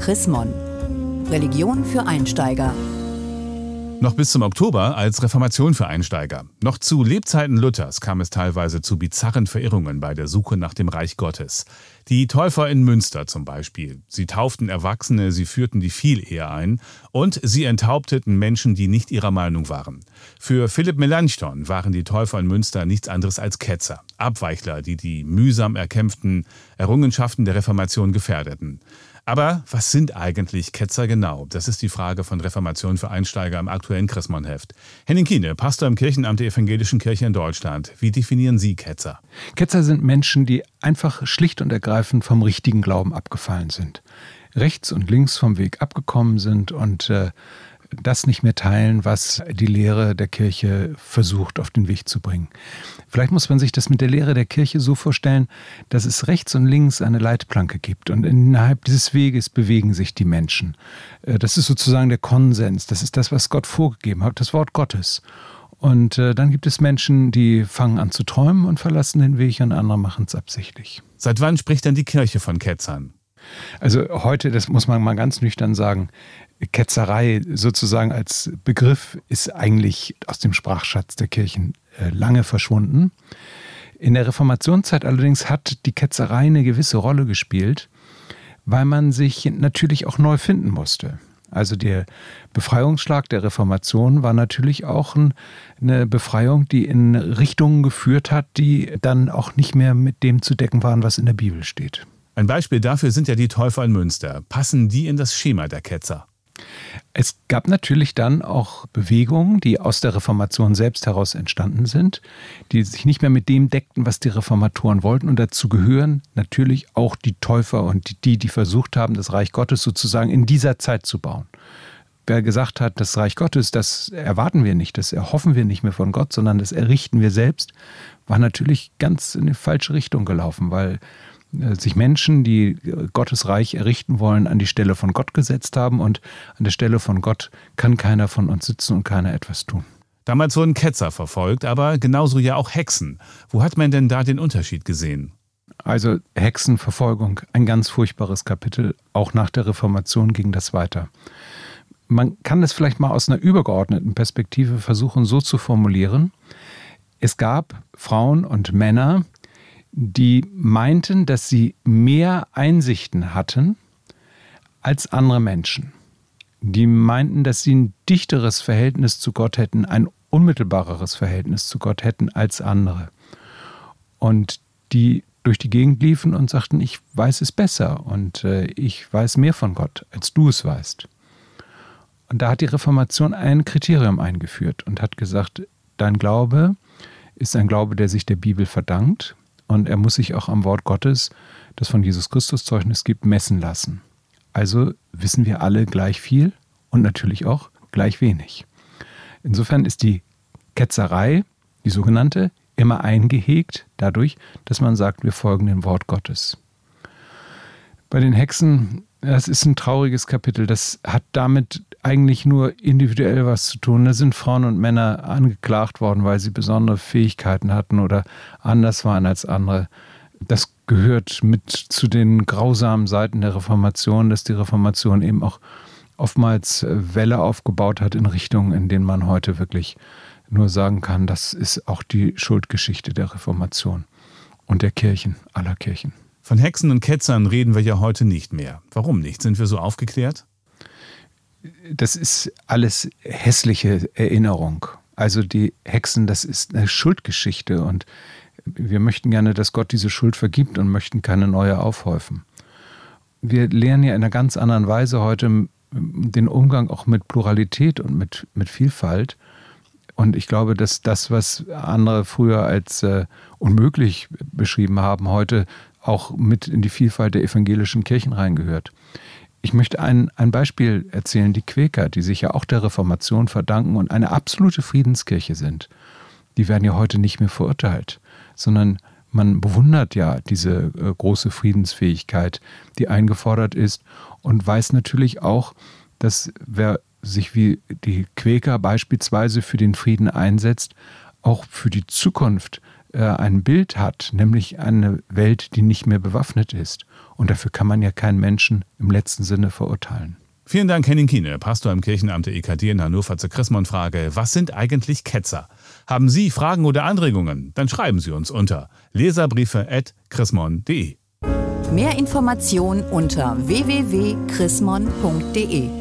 Chris Mon. Religion für Einsteiger. Noch bis zum Oktober als Reformation für Einsteiger. Noch zu Lebzeiten Luthers kam es teilweise zu bizarren Verirrungen bei der Suche nach dem Reich Gottes. Die Täufer in Münster zum Beispiel. Sie tauften Erwachsene, sie führten die Vielehe ein und sie enthaupteten Menschen, die nicht ihrer Meinung waren. Für Philipp Melanchthon waren die Täufer in Münster nichts anderes als Ketzer, Abweichler, die die mühsam erkämpften Errungenschaften der Reformation gefährdeten. Aber was sind eigentlich Ketzer genau? Das ist die Frage von Reformation für Einsteiger im aktuellen Chrismon-Heft. Henning Kiene, Pastor im Kirchenamt der Evangelischen Kirche in Deutschland. Wie definieren Sie Ketzer? Ketzer sind Menschen, die einfach schlicht und ergreifend vom richtigen Glauben abgefallen sind. Rechts und links vom Weg abgekommen sind und äh, das nicht mehr teilen, was die Lehre der Kirche versucht auf den Weg zu bringen. Vielleicht muss man sich das mit der Lehre der Kirche so vorstellen, dass es rechts und links eine Leitplanke gibt und innerhalb dieses Weges bewegen sich die Menschen. Äh, das ist sozusagen der Konsens, das ist das, was Gott vorgegeben hat, das Wort Gottes. Und äh, dann gibt es Menschen, die fangen an zu träumen und verlassen den Weg und andere machen es absichtlich. Seit wann spricht denn die Kirche von Ketzern? Also heute, das muss man mal ganz nüchtern sagen, Ketzerei sozusagen als Begriff ist eigentlich aus dem Sprachschatz der Kirchen äh, lange verschwunden. In der Reformationszeit allerdings hat die Ketzerei eine gewisse Rolle gespielt, weil man sich natürlich auch neu finden musste. Also der Befreiungsschlag der Reformation war natürlich auch eine Befreiung, die in Richtungen geführt hat, die dann auch nicht mehr mit dem zu decken waren, was in der Bibel steht. Ein Beispiel dafür sind ja die Täufer in Münster. Passen die in das Schema der Ketzer? Es gab natürlich dann auch Bewegungen, die aus der Reformation selbst heraus entstanden sind, die sich nicht mehr mit dem deckten, was die Reformatoren wollten. Und dazu gehören natürlich auch die Täufer und die, die versucht haben, das Reich Gottes sozusagen in dieser Zeit zu bauen. Wer gesagt hat, das Reich Gottes, das erwarten wir nicht, das erhoffen wir nicht mehr von Gott, sondern das errichten wir selbst, war natürlich ganz in die falsche Richtung gelaufen, weil sich Menschen, die äh, Gottes Reich errichten wollen, an die Stelle von Gott gesetzt haben und an der Stelle von Gott kann keiner von uns sitzen und keiner etwas tun. Damals wurden Ketzer verfolgt, aber genauso ja auch Hexen. Wo hat man denn da den Unterschied gesehen? Also Hexenverfolgung, ein ganz furchtbares Kapitel. Auch nach der Reformation ging das weiter. Man kann das vielleicht mal aus einer übergeordneten Perspektive versuchen so zu formulieren. Es gab Frauen und Männer, die meinten, dass sie mehr Einsichten hatten als andere Menschen. Die meinten, dass sie ein dichteres Verhältnis zu Gott hätten, ein unmittelbareres Verhältnis zu Gott hätten als andere. Und die durch die Gegend liefen und sagten, ich weiß es besser und äh, ich weiß mehr von Gott, als du es weißt. Und da hat die Reformation ein Kriterium eingeführt und hat gesagt, dein Glaube ist ein Glaube, der sich der Bibel verdankt und er muss sich auch am Wort Gottes, das von Jesus Christus Zeugnis gibt, messen lassen. Also wissen wir alle gleich viel und natürlich auch gleich wenig. Insofern ist die Ketzerei, die sogenannte, immer eingehegt dadurch, dass man sagt, wir folgen dem Wort Gottes. Bei den Hexen, das ist ein trauriges Kapitel, das hat damit eigentlich nur individuell was zu tun. Da sind Frauen und Männer angeklagt worden, weil sie besondere Fähigkeiten hatten oder anders waren als andere. Das gehört mit zu den grausamen Seiten der Reformation, dass die Reformation eben auch oftmals äh, Welle aufgebaut hat in Richtungen, in denen man heute wirklich nur sagen kann, das ist auch die Schuldgeschichte der Reformation und der Kirchen, aller Kirchen. Von Hexen und Ketzern reden wir ja heute nicht mehr. Warum nicht? Sind wir so aufgeklärt? das ist alles hässliche Erinnerung. Also die Hexen, das ist eine Schuldgeschichte und wir möchten gerne, dass Gott diese Schuld vergibt und möchten keine neue aufhäufen. Wir lernen ja in einer ganz anderen Weise heute den Umgang auch mit Pluralität und mit, mit Vielfalt. Und ich glaube, dass das, was andere früher als äh, unmöglich beschrieben haben, heute auch mit in die Vielfalt der evangelischen Kirchen reingehört. Ich möchte ein, ein Beispiel erzählen, die Quäker, die sich ja auch der Reformation verdanken und eine absolute Friedenskirche sind. Die werden ja heute nicht mehr verurteilt, sondern man bewundert ja diese äh, große Friedensfähigkeit, die eingefordert ist und weiß natürlich auch, dass wer sich wie die Quäker beispielsweise für den Frieden einsetzt, auch für die Zukunft äh, ein Bild hat, nämlich eine Welt, die nicht mehr bewaffnet ist. Und dafür kann man ja keinen Menschen im letzten Sinne verurteilen. Vielen Dank, Henning Kiene, Pastor im Kirchenamt der EKD in Hannover zur Chrismon-Frage. Was sind eigentlich Ketzer? Haben Sie Fragen oder Anregungen? Dann schreiben Sie uns unter leserbriefe.chrismon.de. Mehr Informationen unter www.chrismon.de